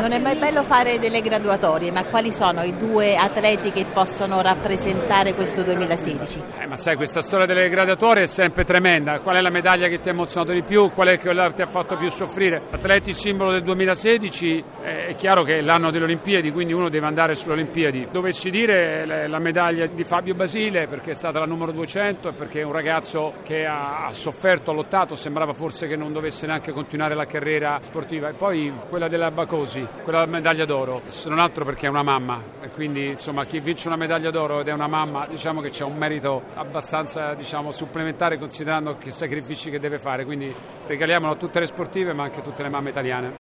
Non è mai bello fare delle graduatorie, ma quali sono i due atleti che possono rappresentare questo 2016? Eh, ma sai, questa storia delle graduatorie è sempre tremenda. Qual è la medaglia che ti ha emozionato di più? Qual è quella che ti ha fatto più soffrire? Atleti simbolo del 2016 eh, è chiaro che è l'anno delle Olimpiadi, quindi uno deve andare sulle Olimpiadi. Dovessi dire la medaglia di Fabio Basile perché è stata la numero 200 e perché è un ragazzo che ha sofferto, ha lottato, sembrava forse che non dovesse neanche continuare la carriera sportiva. E poi quella della Bacosi, quella medaglia d'oro, se non altro perché è una mamma e quindi insomma chi vince una medaglia d'oro ed è una mamma diciamo che c'è un merito abbastanza diciamo, supplementare considerando che sacrifici che deve fare, quindi regaliamolo a tutte le sportive ma anche a tutte le mamme italiane.